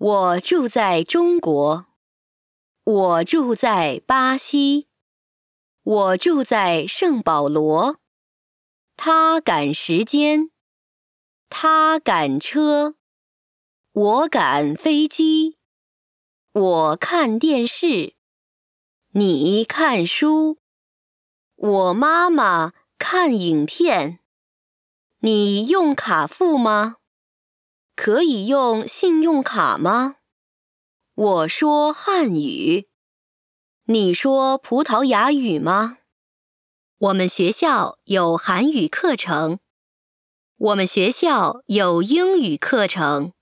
我住在中国，我住在巴西，我住在圣保罗。他赶时间，他赶车，我赶飞机。我看电视，你看书。我妈妈看影片。你用卡付吗？可以用信用卡吗？我说汉语，你说葡萄牙语吗？我们学校有韩语课程，我们学校有英语课程。